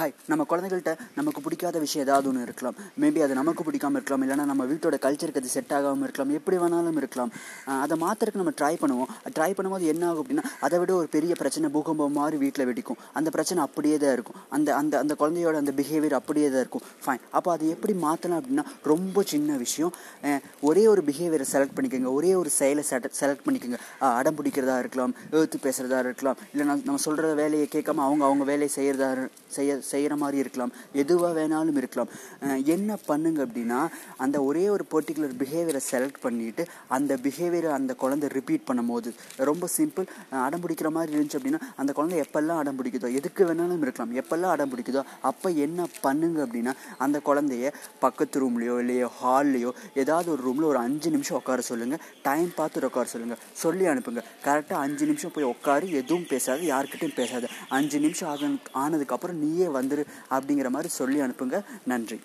Hi நம்ம குழந்தைகள்கிட்ட நமக்கு பிடிக்காத விஷயம் ஏதாவது ஒன்று இருக்கலாம். மேபி அது நமக்கு பிடிக்காம இருக்கலாம். இல்லைனா நம்ம வீட்டோட கல்ச்சருக்கு அது செட் ஆகாமல் இருக்கலாம். எப்படி வேணாலும் இருக்கலாம். அதை மாத்திரக்கு நம்ம ட்ரை பண்ணுவோம். ட்ரை பண்ணும்போது என்ன ஆகும் அப்படின்னா அதை விட ஒரு பெரிய பிரச்சனை பூகம்பம் மாதிரி வீட்டில் வெடிக்கும். அந்த பிரச்சனை அப்படியே தான் இருக்கும். அந்த அந்த அந்த குழந்தையோட அந்த பிஹேவியர் அப்படியே தான் இருக்கும். ஃபைன் அப்போ அதை எப்படி மாற்றலாம் அப்படின்னா ரொம்ப சின்ன விஷயம். ஒரே ஒரு பிஹேவியரை செலக்ட் பண்ணிக்கோங்க. ஒரே ஒரு செயலை செலக்ட் பண்ணிக்கோங்க. அடம் பிடிக்கிறதா இருக்கலாம் ஏற்று பேசுகிறதா இருக்கலாம். இல்லை நம்ம சொல்கிற வேலையை கேட்காம அவங்க அவங்க வேலையை செய்கிறதா செய்ய செய்கிற மாதிரி இருக்கலாம் எதுவாக வேணாலும் இருக்கலாம். என்ன பண்ணுங்க அப்படின்னா அந்த ஒரே ஒரு பர்டிகுலர் பிஹேவியரை செலக்ட் பண்ணிவிட்டு அந்த பிஹேவியரை அந்த குழந்தை ரிப்பீட் பண்ணும்போது ரொம்ப சிம்பிள் அடம் பிடிக்கிற மாதிரி இருந்துச்சு அப்படின்னா அந்த குழந்தை எப்பெல்லாம் அடம் பிடிக்குதோ எதுக்கு வேணாலும் இருக்கலாம் எப்பெல்லாம் அடம் பிடிக்குதோ அப்போ என்ன பண்ணுங்க அப்படின்னா அந்த குழந்தைய பக்கத்து ரூம்லேயோ இல்லையோ ஹால்லையோ ஏதாவது ஒரு ரூமில் ஒரு அஞ்சு நிமிஷம் உட்கார சொல்லுங்கள் டைம் பார்த்து உட்கார சொல்லுங்கள் சொல்லி அனுப்புங்க. கரெக்டாக அஞ்சு நிமிஷம் போய் உட்காரு எதுவும் பேசாது யார்கிட்டையும் பேசாது. அஞ்சு நிமிஷம் ஆக ஆனதுக்கப்புறம் நீயே வந்துரு அப்படிங்கிற மாதிரி சொல்லி அனுப்புங்க. நன்றி.